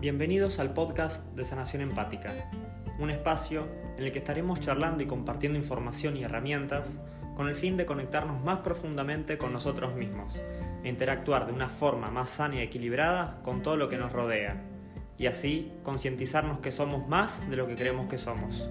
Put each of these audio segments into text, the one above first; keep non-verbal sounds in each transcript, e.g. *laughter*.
Bienvenidos al podcast de Sanación Empática, un espacio en el que estaremos charlando y compartiendo información y herramientas con el fin de conectarnos más profundamente con nosotros mismos e interactuar de una forma más sana y equilibrada con todo lo que nos rodea, y así concientizarnos que somos más de lo que creemos que somos.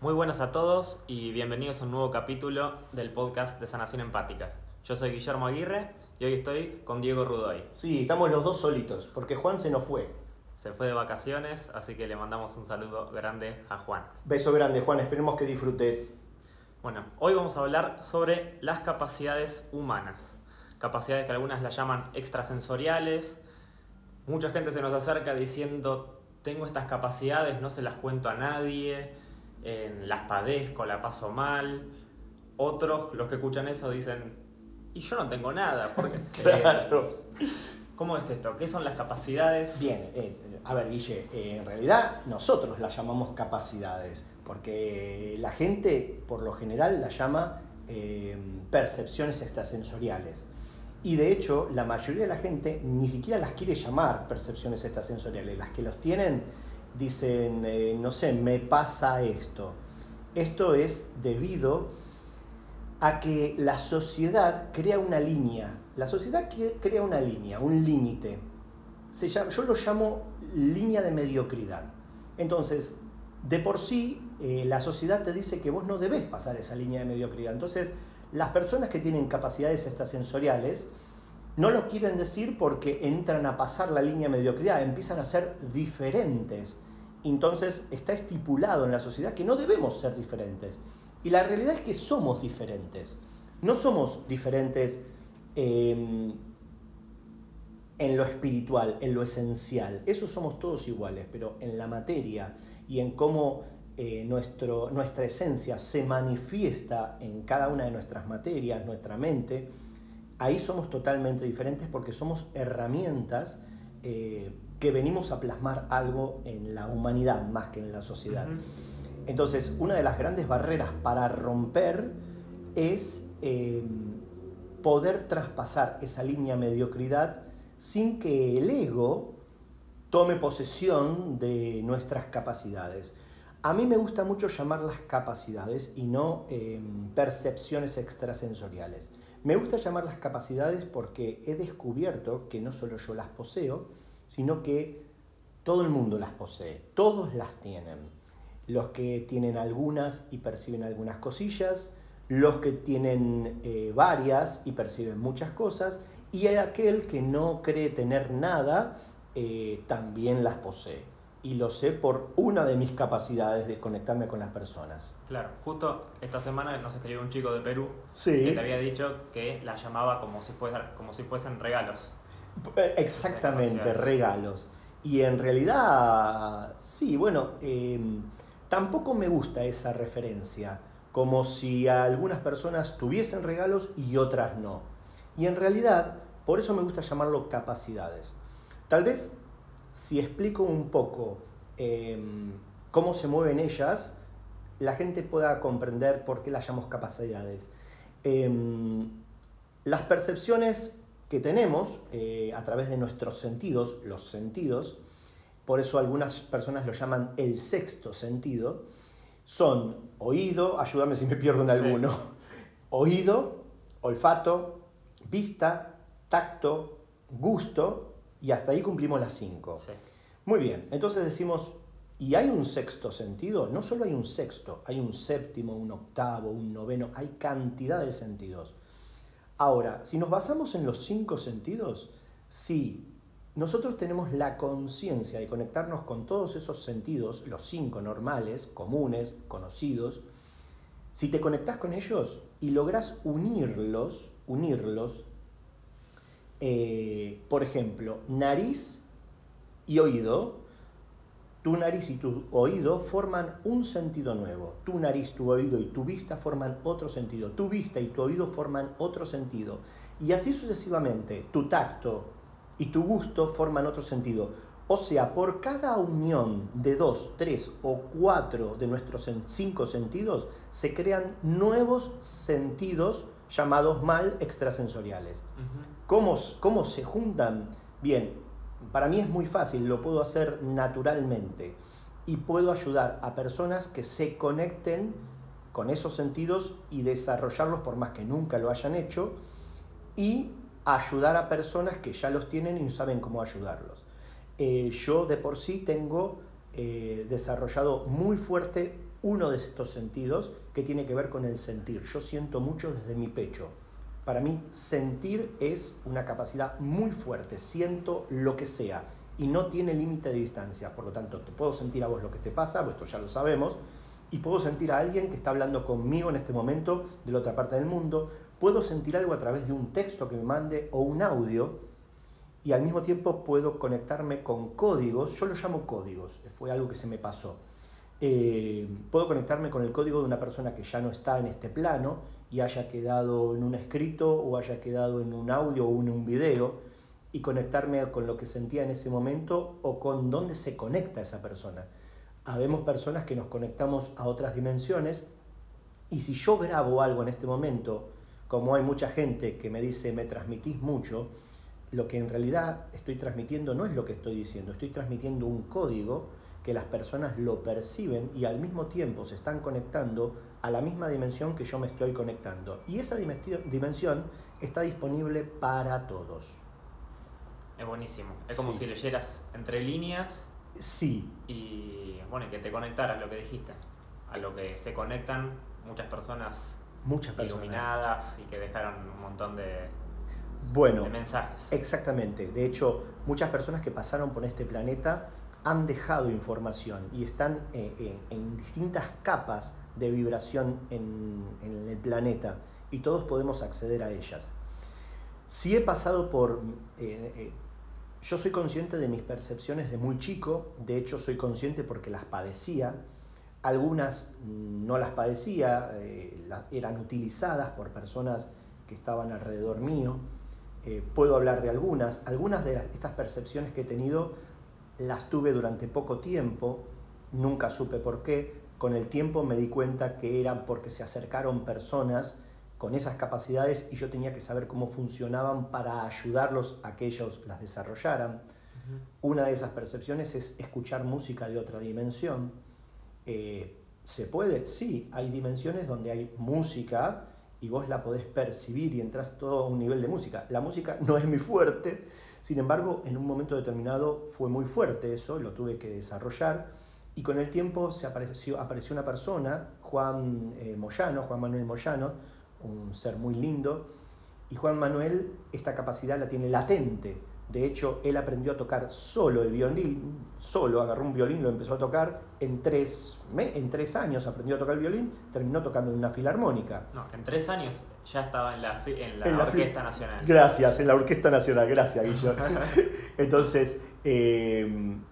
Muy buenas a todos y bienvenidos a un nuevo capítulo del podcast de Sanación Empática. Yo soy Guillermo Aguirre y hoy estoy con Diego Rudoy. Sí, estamos los dos solitos, porque Juan se nos fue. Se fue de vacaciones, así que le mandamos un saludo grande a Juan. Beso grande, Juan, esperemos que disfrutes. Bueno, hoy vamos a hablar sobre las capacidades humanas. Capacidades que algunas las llaman extrasensoriales. Mucha gente se nos acerca diciendo, tengo estas capacidades, no se las cuento a nadie, las padezco, la paso mal. Otros, los que escuchan eso, dicen, y yo no tengo nada. Porque, *laughs* claro. ¿Cómo es esto? ¿Qué son las capacidades? Bien, eh, a ver, Guille, eh, en realidad nosotros las llamamos capacidades, porque la gente por lo general las llama eh, percepciones extrasensoriales. Y de hecho, la mayoría de la gente ni siquiera las quiere llamar percepciones extrasensoriales. Las que los tienen dicen, no sé, me pasa esto. Esto es debido a que la sociedad crea una línea. La sociedad crea una línea, un límite. Yo lo llamo línea de mediocridad. Entonces, de por sí, eh, la sociedad te dice que vos no debes pasar esa línea de mediocridad. Entonces, las personas que tienen capacidades extrasensoriales no lo quieren decir porque entran a pasar la línea de mediocridad, empiezan a ser diferentes. Entonces, está estipulado en la sociedad que no debemos ser diferentes. Y la realidad es que somos diferentes. No somos diferentes em, en lo espiritual, en lo esencial. Eso somos todos iguales, pero en la materia y en cómo eh, nuestro, nuestra esencia se manifiesta en cada una de nuestras materias, nuestra mente, ahí somos totalmente diferentes porque somos herramientas eh, que venimos a plasmar algo en la humanidad más que en la sociedad. Entonces, una de las grandes barreras para romper es em, poder traspasar esa línea mediocridad sin que el ego tome posesión de nuestras capacidades. A mí me gusta mucho llamarlas capacidades y no em, percepciones extrasensoriales. Me gusta llamarlas capacidades porque he descubierto que no solo yo las poseo, sino que todo el mundo las posee, todos las tienen los que tienen algunas y perciben algunas cosillas, los que tienen eh, varias y perciben muchas cosas, y aquel que no cree tener nada, eh, también las posee. Y lo sé por una de mis capacidades de conectarme con las personas. Claro, justo esta semana nos escribió un chico de Perú sí. que te había dicho que la llamaba como si, fuera, como si fuesen regalos. Eh, exactamente, regalos. Y en realidad, sí, bueno, em, Tampoco me gusta esa referencia, como si algunas personas tuviesen regalos y otras no. Y en realidad, por eso me gusta llamarlo capacidades. Tal vez, si explico un poco em, cómo se mueven ellas, la gente pueda comprender por qué las llamamos capacidades. Em, las percepciones que tenemos eh, a través de nuestros sentidos, los sentidos, por eso algunas personas lo llaman el sexto sentido, son oído, ayúdame si me pierdo en alguno, oído, olfato, vista, tacto, gusto, y hasta ahí cumplimos las cinco. Muy bien, entonces decimos, ¿y hay un sexto sentido? No solo hay un sexto, hay un séptimo, un octavo, un noveno, hay cantidad de sentidos. Ahora, si nos basamos en los cinco sentidos, sí, nosotros tenemos la conciencia de conectarnos con todos esos sentidos, los cinco normales, comunes, conocidos. Si te conectas con ellos y logras unirlos, unirlos, eh, por ejemplo, nariz y oído, tu nariz y tu oído forman un sentido nuevo. Tu nariz, tu oído y tu vista forman otro sentido. Tu vista y tu oído forman otro sentido. Y así sucesivamente, tu tacto, y tu gusto forman otro sentido. O sea, por cada unión de dos, tres o cuatro de nuestros cinco sentidos, se crean nuevos sentidos llamados mal extrasensoriales. ¿Cómo, ¿Cómo se juntan? Bien, para mí es muy fácil, lo puedo hacer naturalmente y puedo ayudar a personas que se conecten con esos sentidos y desarrollarlos por más que nunca lo hayan hecho y ayudar a personas que ya los tienen y no saben cómo ayudarlos. Eh, yo de por sí tengo eh, desarrollado muy fuerte uno de estos sentidos que tiene que ver con el sentir. Yo siento mucho desde mi pecho. Para mí sentir es una capacidad muy fuerte, siento lo que sea y no tiene límite de distancia. Por lo tanto, te puedo sentir a vos lo que te pasa, esto ya lo sabemos, y puedo sentir a alguien que está hablando conmigo en este momento de la otra parte del mundo, puedo sentir algo a través de un texto que me mande o un audio, y al mismo tiempo puedo conectarme con códigos, yo lo llamo códigos, fue algo que se me pasó eh, puedo conectarme con el código de una persona que ya no está en este plano y haya quedado en un escrito o haya quedado en un audio o en un video y conectarme con lo que sentía en ese momento o con dónde se conecta esa persona. Habemos personas que nos conectamos a otras dimensiones y si yo grabo algo en este momento, como hay mucha gente que me dice me transmitís mucho, lo que en realidad estoy transmitiendo no es lo que estoy diciendo, estoy transmitiendo un código que las personas lo perciben y al mismo tiempo se están conectando a la misma dimensión que yo me estoy conectando. Y esa dimensión está disponible para todos. Es buenísimo. Es como si leyeras entre líneas. Sí. Y bueno, que te conectaras lo que dijiste. A lo que se conectan muchas personas, muchas personas. iluminadas y que dejaron un montón de, bueno, de mensajes. Exactamente. De hecho, muchas personas que pasaron por este planeta han dejado información y están eh, eh, en distintas capas de vibración en, el planeta y todos podemos acceder a ellas. Si he pasado por... Eh, yo soy consciente de mis percepciones de muy chico, de hecho soy consciente porque las padecía, algunas no las padecía, eran utilizadas por personas que estaban alrededor mío, puedo hablar de algunas, algunas de estas percepciones que he tenido las tuve durante poco tiempo, nunca supe por qué, con el tiempo me di cuenta que eran porque se acercaron personas con esas capacidades y yo tenía que saber cómo funcionaban para ayudarlos a que ellos las desarrollaran. Una de esas percepciones es escuchar música de otra dimensión. Eh, ¿Se puede? Sí, hay dimensiones donde hay música y vos la podés percibir y entras todo a un nivel de música. La música no es mi fuerte, sin embargo, en un momento determinado fue muy fuerte eso, lo tuve que desarrollar y con el tiempo se apareció, apareció una persona, Juan eh, Moyano, Juan Manuel Moyano, un ser muy lindo, y Juan Manuel esta capacidad la tiene latente, de hecho, él aprendió a tocar solo el violín, solo agarró un violín, lo empezó a tocar en tres, en tres años, aprendió a tocar el violín, terminó tocando en una filarmónica. No, en tres años ya estaba en la, en la, Orquesta Nacional. Gracias, en la Orquesta Nacional, gracias Guillo. *laughs* Entonces, em,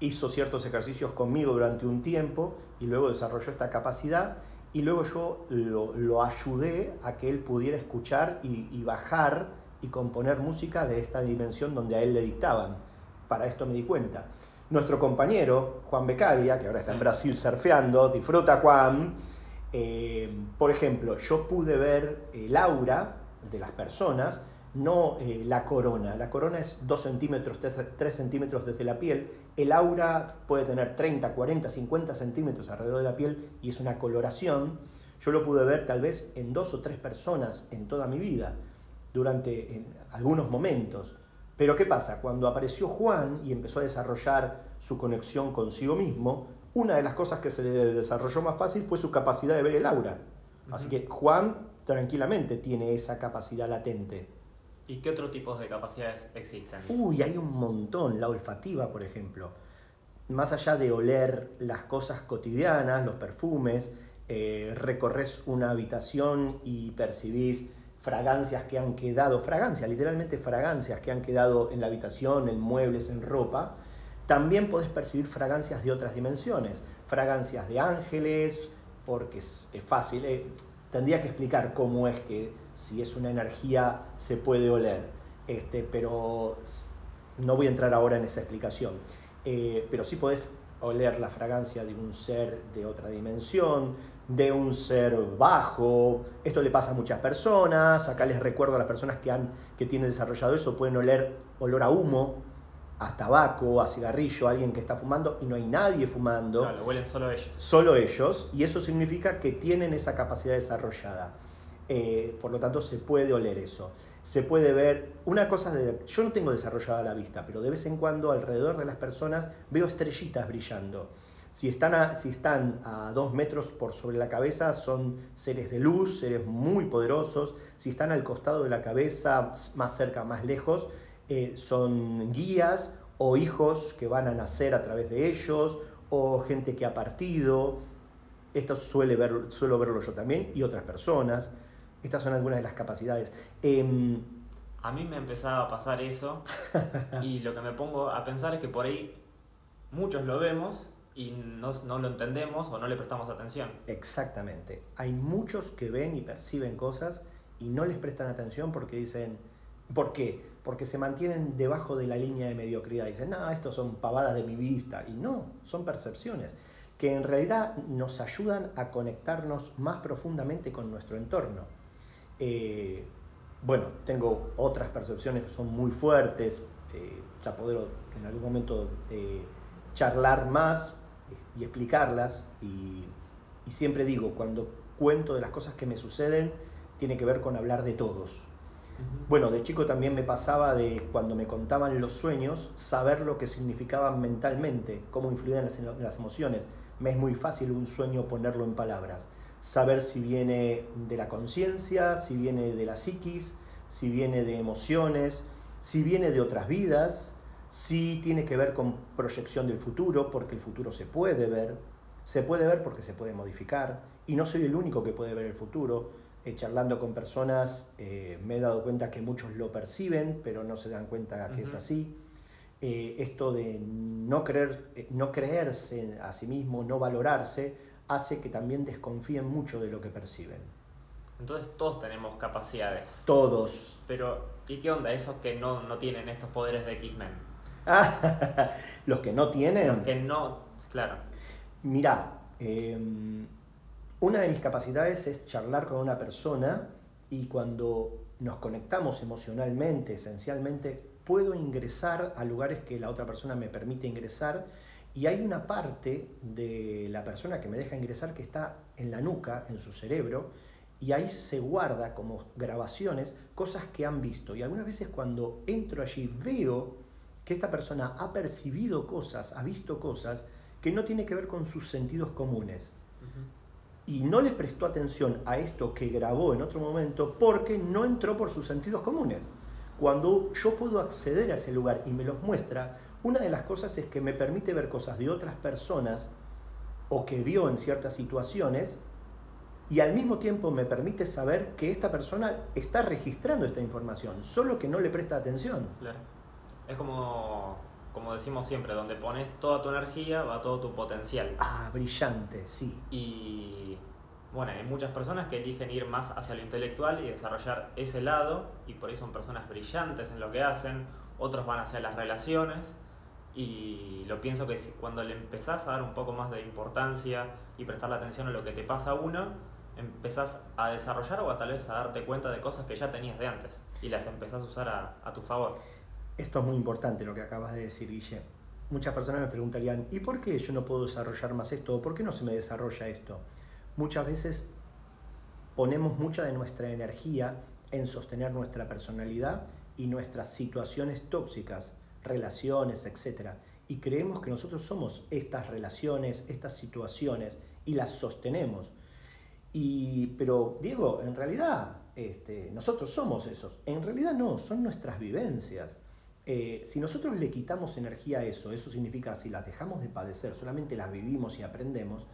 hizo ciertos ejercicios conmigo durante un tiempo y luego desarrolló esta capacidad y luego yo lo, ayudé a que él pudiera escuchar y, y bajar y componer música de esta dimensión donde a él le dictaban. Para esto me di cuenta. Nuestro compañero, Juan Becalia, que ahora está en Brasil surfeando, disfruta Juan, eh, por ejemplo, yo pude ver el aura de las personas, no eh, la corona. La corona es 2 centímetros, 3 centímetros desde la piel. El aura puede tener 30, 40, 50 centímetros alrededor de la piel y es una coloración. Yo lo pude ver tal vez en dos o tres personas en toda mi vida durante algunos momentos. Pero ¿qué pasa? Cuando apareció Juan y empezó a desarrollar su conexión consigo mismo, una de las cosas que se le desarrolló más fácil fue su capacidad de ver el aura. Así que Juan tranquilamente tiene esa capacidad latente. ¿Y qué otros tipos de capacidades existen? Uy, hay un montón. La olfativa, por ejemplo. Más allá de oler las cosas cotidianas, los perfumes, eh, recorres una habitación y percibís fragancias que han quedado, fragancias, literalmente fragancias que han quedado en la habitación, en muebles, en ropa, también podés percibir fragancias de otras dimensiones, fragancias de ángeles, porque es, fácil, eh, tendría que explicar cómo es que si es una energía se puede oler, este, pero no voy a entrar ahora en esa explicación, eh, pero sí podés oler la fragancia de un ser de otra dimensión, de un ser bajo. Esto le pasa a muchas personas. Acá les recuerdo a las personas que, han, que tienen desarrollado eso, pueden oler olor a humo, a tabaco, a cigarrillo, a alguien que está fumando y no hay nadie fumando. Lo huelen solo ellos. Solo ellos. Y eso significa que tienen esa capacidad desarrollada. Eh, por lo tanto, se puede oler eso. Se puede ver, una cosa de, yo no tengo desarrollada la vista, pero de vez en cuando alrededor de las personas veo estrellitas brillando. Si están, a, si están a dos metros por sobre la cabeza, son seres de luz, seres muy poderosos. Si están al costado de la cabeza, más cerca, más lejos, eh, son guías o hijos que van a nacer a través de ellos, o gente que ha partido. Esto suele ver, suelo verlo yo también y otras personas. Estas son algunas de las capacidades. Em, a mí me empezaba a pasar eso *laughs* y lo que me pongo a pensar es que por ahí muchos lo vemos y no, no, lo entendemos o no le prestamos atención. Exactamente. Hay muchos que ven y perciben cosas y no les prestan atención porque dicen, ¿por qué? Porque se mantienen debajo de la línea de mediocridad. Dicen, no, estos son pavadas de mi vista. Y no, son percepciones que en realidad nos ayudan a conectarnos más profundamente con nuestro entorno. Eh, bueno, tengo otras percepciones que son muy fuertes, eh, ya poder en algún momento eh, charlar más, y explicarlas. Y, siempre digo, cuando cuento de las cosas que me suceden, tiene que ver con hablar de todos. Bueno, de chico también me pasaba de cuando me contaban los sueños, saber lo que significaban mentalmente, cómo influían las, las emociones. Me es muy fácil un sueño ponerlo en palabras. Saber si viene de la conciencia, si viene de la psiquis, si viene de emociones, si viene de otras vidas, sí tiene que ver con proyección del futuro, porque el futuro se puede ver, se puede ver porque se puede modificar, y no soy el único que puede ver el futuro. Eh, charlando con personas eh, me he dado cuenta que muchos lo perciben, pero no se dan cuenta que es así. Eh, esto de no, creer, no creerse a sí mismo, no valorarse, hace que también desconfíen mucho de lo que perciben. Entonces todos tenemos capacidades. Todos. Pero, ¿y qué onda esos que no, no tienen estos poderes de X-Men? *laughs* los que no tienen. Los que no, claro. Mirá, em, una de mis capacidades es charlar con una persona y cuando nos conectamos emocionalmente, esencialmente, puedo ingresar a lugares que la otra persona me permite ingresar y hay una parte de la persona que me deja ingresar que está en la nuca, en su cerebro, y ahí se guarda como grabaciones cosas que han visto. Y algunas veces cuando entro allí veo que esta persona ha percibido cosas, ha visto cosas que no tiene que ver con sus sentidos comunes. Y no le prestó atención a esto que grabó en otro momento porque no entró por sus sentidos comunes. Cuando yo puedo acceder a ese lugar y me los muestra, una de las cosas es que me permite ver cosas de otras personas o que vio en ciertas situaciones y al mismo tiempo me permite saber que esta persona está registrando esta información, solo que no le presta atención. Claro. Es como, como decimos siempre, donde pones toda tu energía va todo tu potencial. Ah, brillante, sí. Y bueno, hay muchas personas que eligen ir más hacia lo intelectual y desarrollar ese lado, y por ahí son personas brillantes en lo que hacen, otros van hacia las relaciones, y lo pienso que cuando le empezás a dar un poco más de importancia y prestarle atención a lo que te pasa a uno, empezás a desarrollar o a tal vez a darte cuenta de cosas que ya tenías de antes y las empezás a usar a, a tu favor. Esto es muy importante lo que acabas de decir, Guille. Muchas personas me preguntarían, ¿y por qué yo no puedo desarrollar más esto? ¿O por qué no se me desarrolla esto? Muchas veces ponemos mucha de nuestra energía en sostener nuestra personalidad y nuestras situaciones tóxicas, relaciones, etc. Y creemos que nosotros somos estas relaciones, estas situaciones, y las sostenemos. Y, pero, Diego, en realidad, este, nosotros somos esos. En realidad no, son nuestras vivencias. Eh, si nosotros le quitamos energía a eso, eso significa si las dejamos de padecer, solamente las vivimos y aprendemos,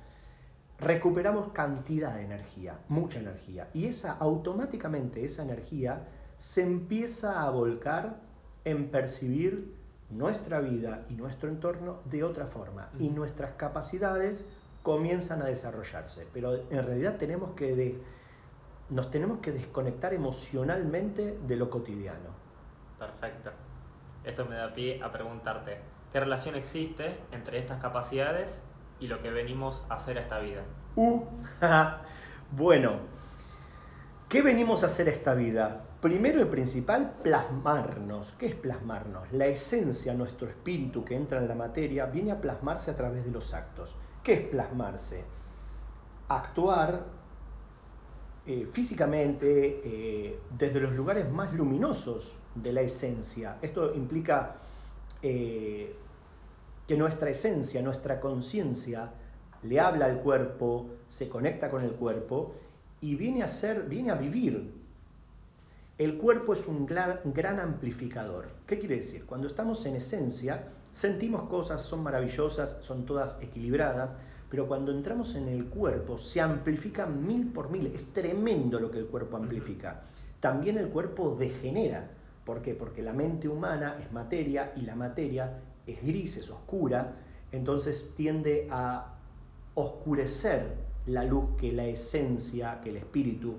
recuperamos cantidad de energía, mucha energía. Y esa automáticamente, esa energía se empieza a volcar en percibir nuestra vida y nuestro entorno de otra forma. Y nuestras capacidades comienzan a desarrollarse. Pero en realidad tenemos que nos tenemos que desconectar emocionalmente de lo cotidiano. Perfecto. Esto me da pie a preguntarte, ¿qué relación existe entre estas capacidades y lo que venimos a hacer a esta vida. Uh, bueno, ¿qué venimos a hacer a esta vida? Primero y principal, plasmarnos. ¿Qué es plasmarnos? La esencia, nuestro espíritu que entra en la materia, viene a plasmarse a través de los actos. ¿Qué es plasmarse? Actuar eh, físicamente eh, desde los lugares más luminosos de la esencia. Esto implica eh, que nuestra esencia, nuestra conciencia, le habla al cuerpo, se conecta con el cuerpo y viene a ser, viene a vivir el cuerpo es un gran, amplificador. ¿Qué quiere decir? Cuando estamos en esencia, sentimos cosas, son maravillosas, son todas equilibradas, pero cuando entramos en el cuerpo se amplifica mil por mil. Es tremendo lo que el cuerpo amplifica. También el cuerpo degenera. ¿Por qué? Porque la mente humana es materia y la materia es gris, es oscura, entonces tiende a oscurecer la luz que la esencia, que el espíritu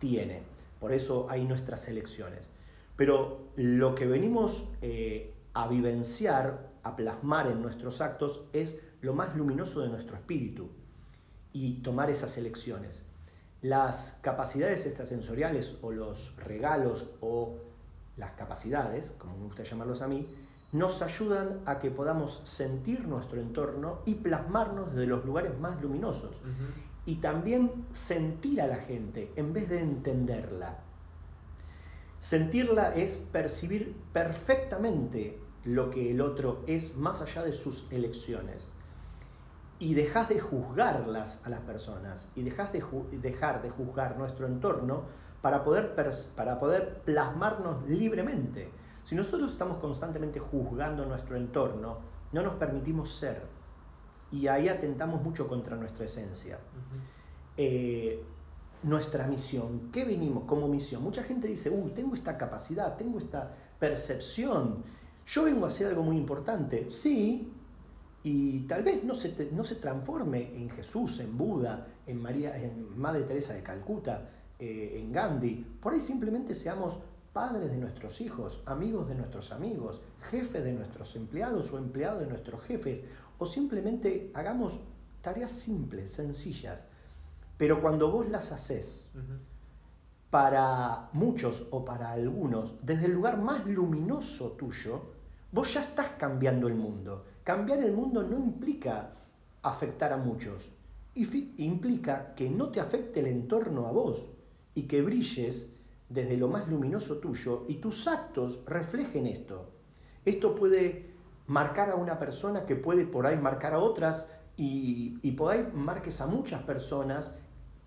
tiene. Por eso hay nuestras elecciones. Pero lo que venimos eh, a vivenciar, a plasmar en nuestros actos, es lo más luminoso de nuestro espíritu y tomar esas elecciones. Las capacidades extrasensoriales o los regalos o las capacidades, como me gusta llamarlos a mí, nos ayudan a que podamos sentir nuestro entorno y plasmarnos de los lugares más luminosos y también sentir a la gente en vez de entenderla. Sentirla es percibir perfectamente lo que el otro es más allá de sus elecciones. Y dejas de juzgarlas a las personas y dejas de dejar de juzgar nuestro entorno para poder, para poder plasmarnos libremente. Si nosotros estamos constantemente juzgando nuestro entorno, no nos permitimos ser y ahí atentamos mucho contra nuestra esencia. Eh, nuestra misión, ¿qué venimos como misión? Mucha gente dice, uy, tengo esta capacidad, tengo esta percepción, yo vengo a hacer algo muy importante, sí, y tal vez no se, no se transforme en Jesús, en Buda, en, María, en Madre Teresa de Calcuta, eh, en Gandhi, por ahí simplemente seamos padres de nuestros hijos, amigos de nuestros amigos, jefes de nuestros empleados o empleados de nuestros jefes, o simplemente hagamos tareas simples, sencillas, pero cuando vos las haces para muchos o para algunos, desde el lugar más luminoso tuyo, vos ya estás cambiando el mundo. Cambiar el mundo no implica afectar a muchos, implica que no te afecte el entorno a vos y que brilles desde lo más luminoso tuyo y tus actos reflejen esto. Esto puede marcar a una persona que puede por ahí marcar a otras y, y por ahí marques a muchas personas,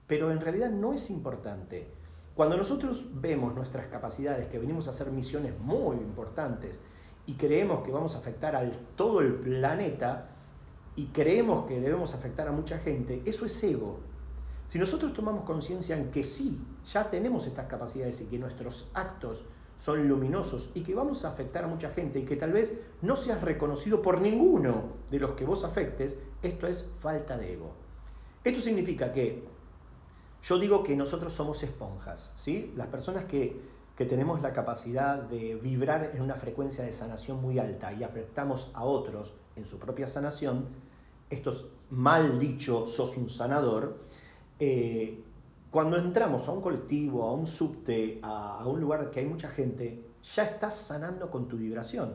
pero en realidad no es importante. Cuando nosotros vemos nuestras capacidades, que venimos a hacer misiones muy importantes y creemos que vamos a afectar a todo el planeta y creemos que debemos afectar a mucha gente, eso es ego. Si nosotros tomamos conciencia en que sí, ya tenemos estas capacidades y que nuestros actos son luminosos y que vamos a afectar a mucha gente y que tal vez no seas reconocido por ninguno de los que vos afectes, esto es falta de ego. Esto significa que yo digo que nosotros somos esponjas, ¿sí? Las personas que, tenemos la capacidad de vibrar en una frecuencia de sanación muy alta y afectamos a otros en su propia sanación, esto es mal dicho, sos un sanador, eh, cuando entramos a un colectivo, a un subte, a, un lugar que hay mucha gente, ya estás sanando con tu vibración.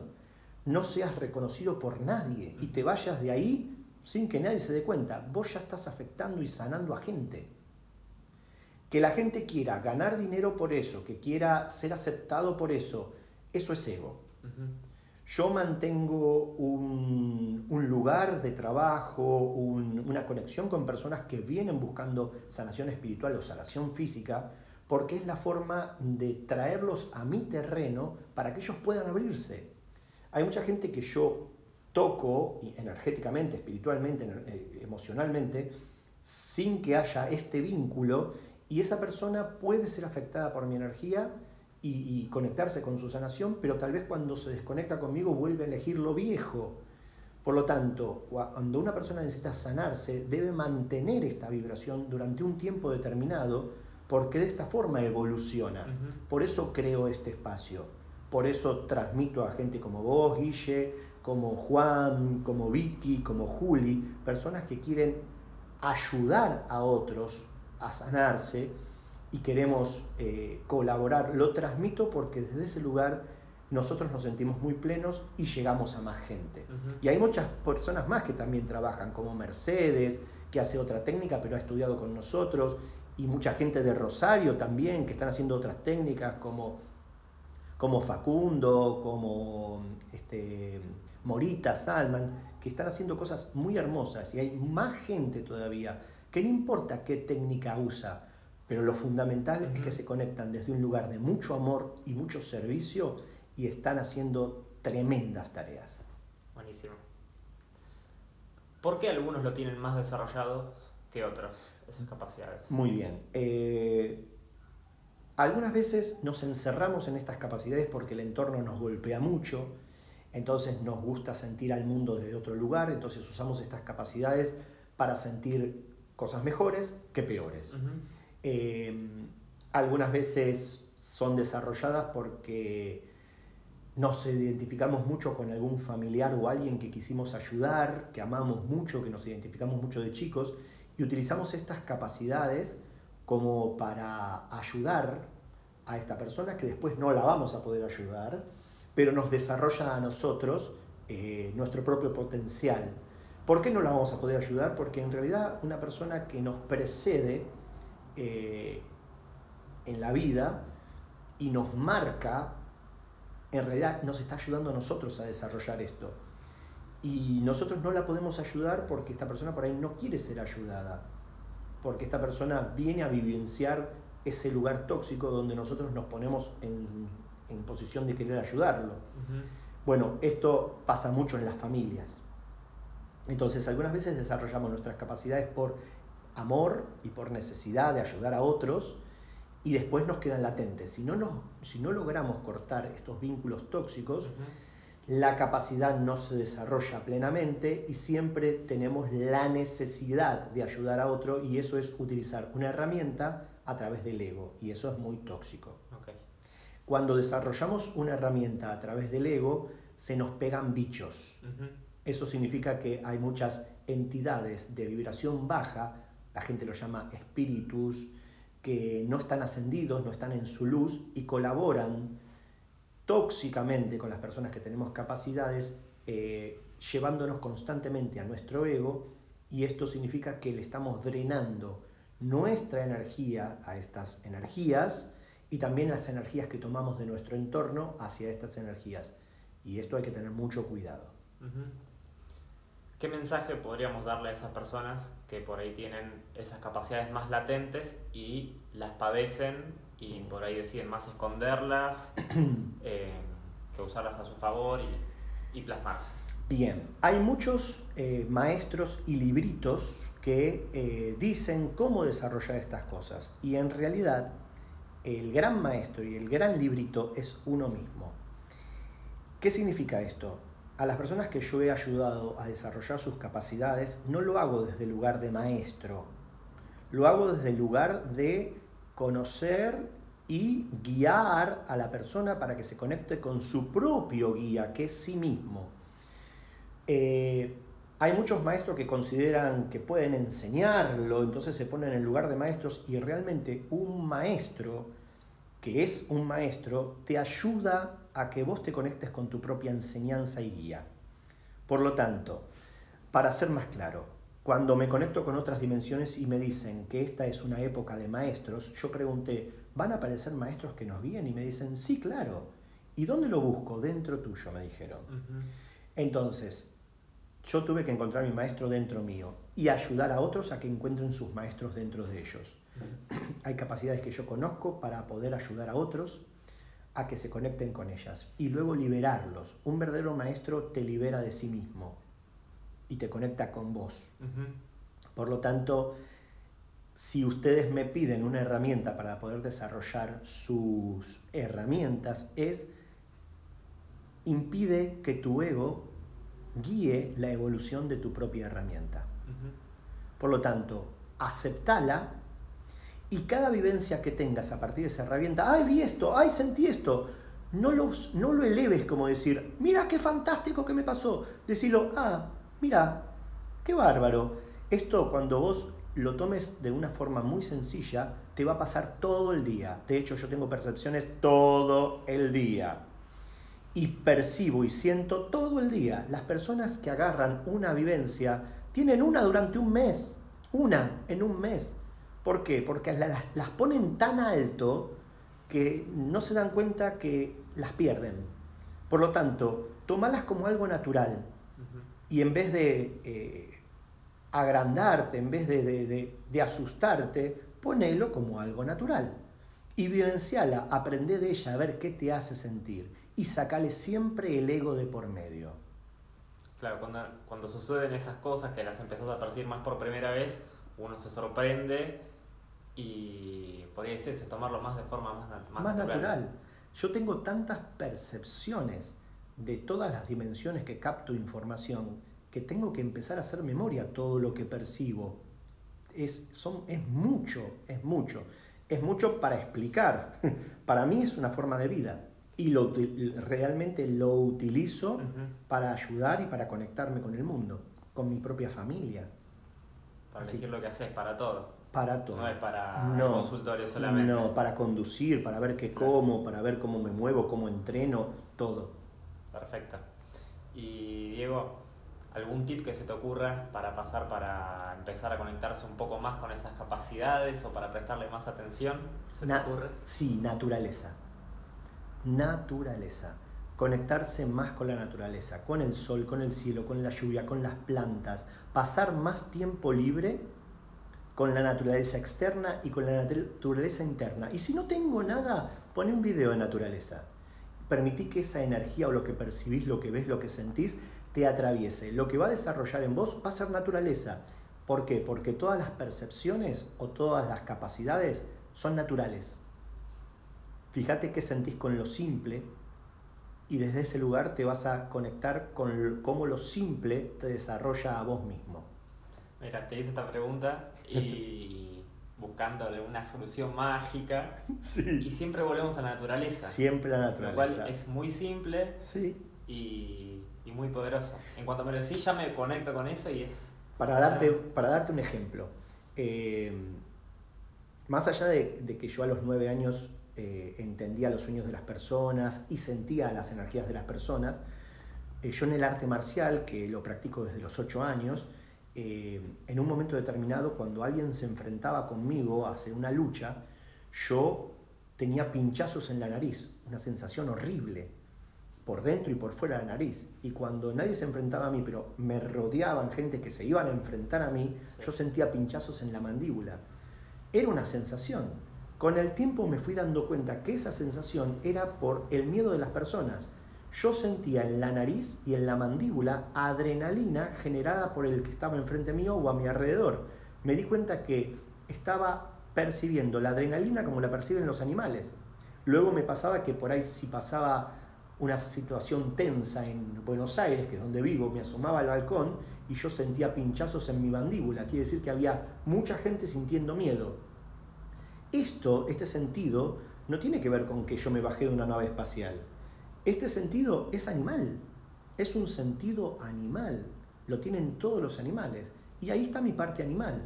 No seas reconocido por nadie y te vayas de ahí sin que nadie se dé cuenta. Vos ya estás afectando y sanando a gente. Que la gente quiera ganar dinero por eso, que quiera ser aceptado por eso, eso es ego yo mantengo un, lugar de trabajo, una conexión con personas que vienen buscando sanación espiritual o sanación física, porque es la forma de traerlos a mi terreno para que ellos puedan abrirse. Hay mucha gente que yo toco energéticamente, espiritualmente, eh, emocionalmente, sin que haya este vínculo, y esa persona puede ser afectada por mi energía y, conectarse con su sanación, pero tal vez cuando se desconecta conmigo vuelve a elegir lo viejo. Por lo tanto, cuando una persona necesita sanarse, debe mantener esta vibración durante un tiempo determinado, porque de esta forma evoluciona. Por eso creo este espacio. Por eso transmito a gente como vos, Guille, como Juan, como Vicky, como Juli, personas que quieren ayudar a otros a sanarse y queremos eh, colaborar. Lo transmito porque desde ese lugar nosotros nos sentimos muy plenos y llegamos a más gente. Y hay muchas personas más que también trabajan, como Mercedes, que hace otra técnica, pero ha estudiado con nosotros, y mucha gente de Rosario también, que están haciendo otras técnicas, como, como Facundo, como este, Morita, Salman, que están haciendo cosas muy hermosas, y hay más gente todavía, que no importa qué técnica usa, pero lo fundamental es que se conectan desde un lugar de mucho amor y mucho servicio y están haciendo tremendas tareas. Buenísimo. ¿Por qué algunos lo tienen más desarrollados que otros, esas capacidades? Muy bien. Eh, algunas veces nos encerramos en estas capacidades porque el entorno nos golpea mucho, entonces nos gusta sentir al mundo desde otro lugar, entonces usamos estas capacidades para sentir cosas mejores que peores. Eh, algunas veces son desarrolladas porque nos identificamos mucho con algún familiar o alguien que quisimos ayudar, que amamos mucho, que nos identificamos mucho de chicos, y utilizamos estas capacidades como para ayudar a esta persona que después no la vamos a poder ayudar, pero nos desarrolla a nosotros eh, nuestro propio potencial. ¿Por qué no la vamos a poder ayudar? Porque en realidad una persona que nos precede eh, en la vida y nos marca en realidad nos está ayudando a nosotros a desarrollar esto. Y nosotros no la podemos ayudar porque esta persona por ahí no quiere ser ayudada, porque esta persona viene a vivenciar ese lugar tóxico donde nosotros nos ponemos en, posición de querer ayudarlo. Bueno, esto pasa mucho en las familias. Entonces, algunas veces desarrollamos nuestras capacidades por amor y por necesidad de ayudar a otros, y después nos quedan latentes. Si no, si no logramos cortar estos vínculos tóxicos, la capacidad no se desarrolla plenamente y siempre tenemos la necesidad de ayudar a otro y eso es utilizar una herramienta a través del ego y eso es muy tóxico. Cuando desarrollamos una herramienta a través del ego, se nos pegan bichos. Eso significa que hay muchas entidades de vibración baja, la gente lo llama espíritus, que no están ascendidos, no están en su luz y colaboran tóxicamente con las personas que tenemos capacidades, eh, llevándonos constantemente a nuestro ego y esto significa que le estamos drenando nuestra energía a estas energías y también las energías que tomamos de nuestro entorno hacia estas energías. Y esto hay que tener mucho cuidado. ¿Qué mensaje podríamos darle a esas personas que por ahí tienen esas capacidades más latentes y las padecen y por ahí deciden más esconderlas *clears throat* eh, que usarlas a su favor y, plasmarse? Bien, hay muchos eh, maestros y libritos que eh, dicen cómo desarrollar estas cosas y en realidad el gran maestro y el gran librito es uno mismo. ¿Qué significa esto? A las personas que yo he ayudado a desarrollar sus capacidades, no lo hago desde el lugar de maestro, lo hago desde el lugar de conocer y guiar a la persona para que se conecte con su propio guía, que es sí mismo. Eh, hay muchos maestros que consideran que pueden enseñarlo, entonces se ponen en el lugar de maestros y realmente un maestro que es un maestro te ayuda a que vos te conectes con tu propia enseñanza y guía. Por lo tanto, para ser más claro, cuando me conecto con otras dimensiones y me dicen que esta es una época de maestros, yo pregunté, ¿van a aparecer maestros que nos guíen? Y me dicen, sí, claro. ¿Y dónde lo busco? Dentro tuyo, me dijeron. Entonces, yo tuve que encontrar mi maestro dentro mío y ayudar a otros a que encuentren sus maestros dentro de ellos. *clears throat* Hay capacidades que yo conozco para poder ayudar a otros a que se conecten con ellas y luego liberarlos. Un verdadero maestro te libera de sí mismo y te conecta con vos. Por lo tanto, si ustedes me piden una herramienta para poder desarrollar sus herramientas, es impide que tu ego guíe la evolución de tu propia herramienta. Por lo tanto, aceptala y cada vivencia que tengas a partir de esa herramienta, ay, vi esto, ay, sentí esto, no lo, no lo eleves como decir, mira qué fantástico que me pasó. Decirlo, ah, mira, qué bárbaro. Esto cuando vos lo tomes de una forma muy sencilla, te va a pasar todo el día. De hecho, yo tengo percepciones todo el día. Y percibo y siento todo el día. Las personas que agarran una vivencia tienen una durante un mes. Una en un mes. ¿Por qué? Porque las, ponen tan alto que no se dan cuenta que las pierden. Por lo tanto, tomalas como algo natural. Y en vez de eh, agrandarte, en vez de, de, asustarte, ponelo como algo natural. Y vivenciala, aprende de ella a ver qué te hace sentir. Y sacale siempre el ego de por medio. Claro, cuando, cuando suceden esas cosas que las empezás a percibir más por primera vez, uno se sorprende y podría ser eso, tomarlo más de forma más, más, más natural. Yo tengo tantas percepciones de todas las dimensiones que capto información que tengo que empezar a hacer memoria todo lo que percibo. Es, son, es mucho, es mucho. Es mucho para explicar. *laughs* Para mí es una forma de vida y lo, realmente lo utilizo para ayudar y para conectarme con el mundo, con mi propia familia. Para Así, lo que haces para todo. Para todo. No es para consultorio solamente. No, para conducir, para ver qué como, para ver cómo me muevo, cómo entreno, todo. Perfecto. Y Diego, ¿algún tip que se te ocurra para pasar, para empezar a conectarse un poco más con esas capacidades o para prestarle más atención? ¿Se te ocurre? Sí, naturaleza. Naturaleza. Conectarse más con la naturaleza, con el sol, con el cielo, con la lluvia, con las plantas. Pasar más tiempo libre con la naturaleza externa y con la naturaleza interna. Y si no tengo nada, pone un video de naturaleza. Permití que esa energía o lo que percibís, lo que ves, lo que sentís, te atraviese. Lo que va a desarrollar en vos va a ser naturaleza. ¿Por qué? Porque todas las percepciones o todas las capacidades son naturales. Fíjate qué sentís con lo simple y desde ese lugar te vas a conectar con cómo lo simple te desarrolla a vos mismo. Mira, te hice esta pregunta y *laughs* buscándole una solución mágica. Sí. Y siempre volvemos a la naturaleza. Siempre a la naturaleza. Lo cual es muy simple sí. y, y, muy poderoso. En cuanto me lo decís, ya me conecto con eso y es. Para darte, para darte un ejemplo, eh, más allá de, de, que yo a los nueve años eh, entendía los sueños de las personas y sentía las energías de las personas, eh, yo en el arte marcial, que lo practico desde los ocho años, eh, en un momento determinado, cuando alguien se enfrentaba conmigo hacia una lucha, yo tenía pinchazos en la nariz, una sensación horrible, por dentro y por fuera de la nariz. Y cuando nadie se enfrentaba a mí, pero me rodeaban gente que se iban a enfrentar a mí, yo sentía pinchazos en la mandíbula. Era una sensación. Con el tiempo me fui dando cuenta que esa sensación era por el miedo de las personas yo sentía en la nariz y en la mandíbula adrenalina generada por el que estaba enfrente mío o a mi alrededor. Me di cuenta que estaba percibiendo la adrenalina como la perciben los animales. Luego me pasaba que por ahí si pasaba una situación tensa en Buenos Aires, que es donde vivo, me asomaba al balcón y yo sentía pinchazos en mi mandíbula. Quiere decir que había mucha gente sintiendo miedo. Esto, este sentido, no tiene que ver con que yo me bajé de una nave espacial este sentido es animal, es un sentido animal, lo tienen todos los animales. Y ahí está mi parte animal.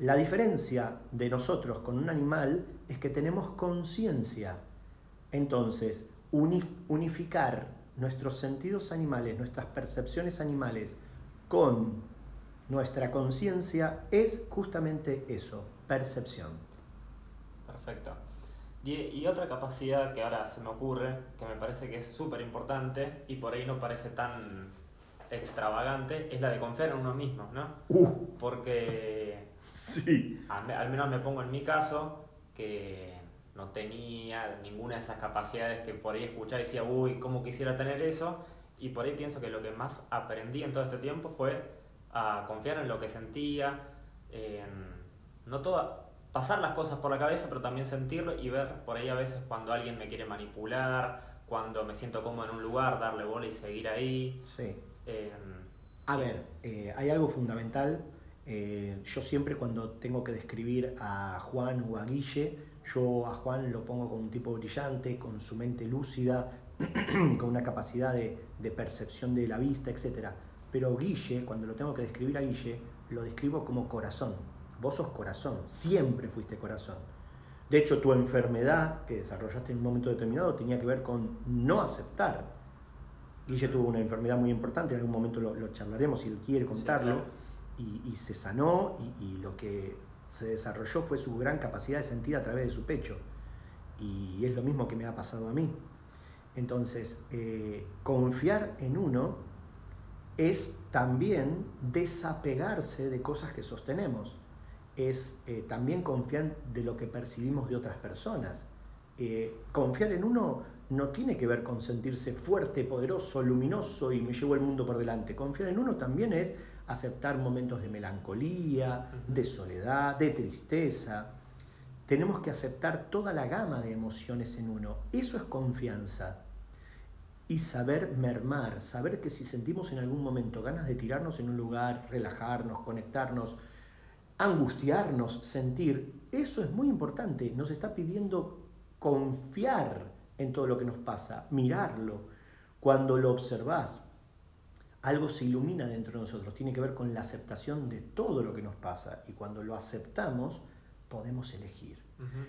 La diferencia de nosotros con un animal es que tenemos conciencia. Entonces, unificar nuestros sentidos animales, nuestras percepciones animales con nuestra conciencia es justamente eso, percepción. Perfecto. Y, otra capacidad que ahora se me ocurre, que me parece que es súper importante y por ahí no parece tan extravagante, es la de confiar en uno mismo, ¿no? Uh. Porque *laughs* sí. al, menos me pongo en mi caso, que no tenía ninguna de esas capacidades que por ahí escuchaba y decía, uy, ¿cómo quisiera tener eso? Y por ahí pienso que lo que más aprendí en todo este tiempo fue a confiar en lo que sentía, en, no toda, pasar las cosas por la cabeza, pero también sentirlo y ver por ahí a veces cuando alguien me quiere manipular, cuando me siento cómodo en un lugar, darle bola y seguir ahí. Sí. a ver, eh, hay algo fundamental. Eh, yo siempre cuando tengo que describir a Juan o a Guille, Yo a Juan lo pongo como un tipo brillante, con su mente lúcida, *clears throat* con una capacidad de, de percepción de la vista, etc. Pero Guille, cuando lo tengo que describir a Guille, lo describo como corazón. Vos sos corazón, siempre fuiste corazón. De hecho, tu enfermedad que desarrollaste en un momento determinado tenía que ver con no aceptar. Guille tuvo una enfermedad muy importante, en algún momento lo, charlaremos si él quiere contarlo, y, se sanó y, y, lo que se desarrolló fue su gran capacidad de sentir a través de su pecho. Y es lo mismo que me ha pasado a mí. Entonces, eh, confiar en uno es también desapegarse de cosas que sostenemos es eh, también confiar de lo que percibimos de otras personas. Eh, confiar en uno no tiene que ver con sentirse fuerte, poderoso, luminoso y me llevo el mundo por delante. Confiar en uno también es aceptar momentos de melancolía, de soledad, de tristeza. Tenemos que aceptar toda la gama de emociones en uno. Eso es confianza. Y saber mermar, saber que si sentimos en algún momento ganas de tirarnos en un lugar, relajarnos, conectarnos, angustiarnos, sentir, eso es muy importante. Nos está pidiendo confiar en todo lo que nos pasa, mirarlo. Cuando lo observás, algo se ilumina dentro de nosotros. Tiene que ver con la aceptación de todo lo que nos pasa. Y cuando lo aceptamos, podemos elegir.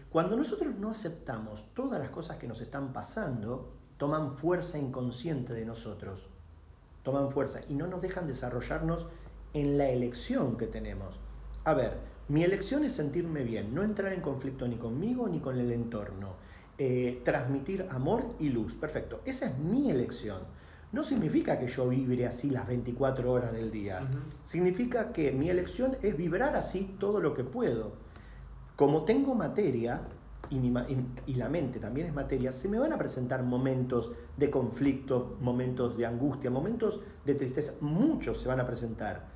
Cuando nosotros no aceptamos todas las cosas que nos están pasando, toman fuerza inconsciente de nosotros. Toman fuerza y no nos dejan desarrollarnos en la elección que tenemos. A ver, mi elección es sentirme bien, no entrar en conflicto ni conmigo ni con el entorno. Eh, transmitir amor y luz. Perfecto, esa es mi elección. No significa que yo vibre así las 24 horas del día. Significa que mi elección es vibrar así todo lo que puedo. Como tengo materia, y, y, la mente también es materia, se me van a presentar momentos de conflicto, momentos de angustia, momentos de tristeza. Muchos se van a presentar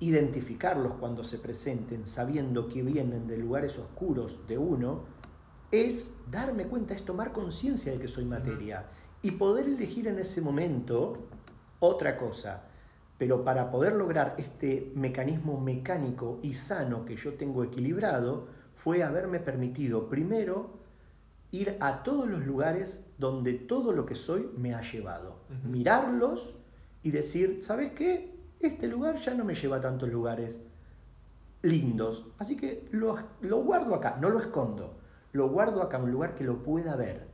identificarlos cuando se presenten sabiendo que vienen de lugares oscuros de uno, es darme cuenta, es tomar conciencia de que soy materia y poder elegir en ese momento otra cosa. Pero para poder lograr este mecanismo mecánico y sano que yo tengo equilibrado, fue haberme permitido primero ir a todos los lugares donde todo lo que soy me ha llevado. Mirarlos y decir, ¿sabes qué? Este lugar ya no me lleva a tantos lugares lindos, así que lo, guardo acá, no lo escondo, lo guardo acá, un lugar que lo pueda ver,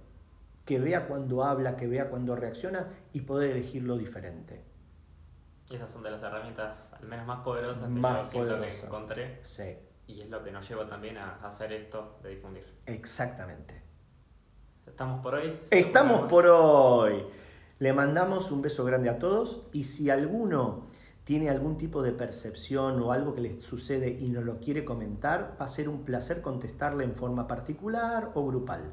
que vea cuando habla, que vea cuando reacciona y poder elegirlo diferente. esas son de las herramientas al menos más poderosas que más yo poderosas. que encontré. Sí. Y es lo que nos lleva también a hacer esto de difundir. Exactamente. ¿Estamos por hoy? Estamos por hoy. Le mandamos un beso grande a todos y si alguno tiene algún tipo de percepción o algo que le sucede y nos lo quiere comentar, va a ser un placer contestarle en forma particular o grupal.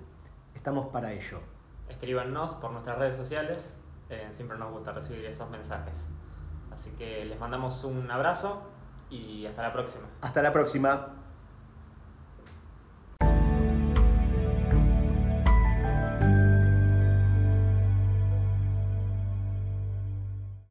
Estamos para ello. Escríbanos por nuestras redes sociales, eh, siempre nos gusta recibir esos mensajes. Así que les mandamos un abrazo y hasta la próxima. Hasta la próxima.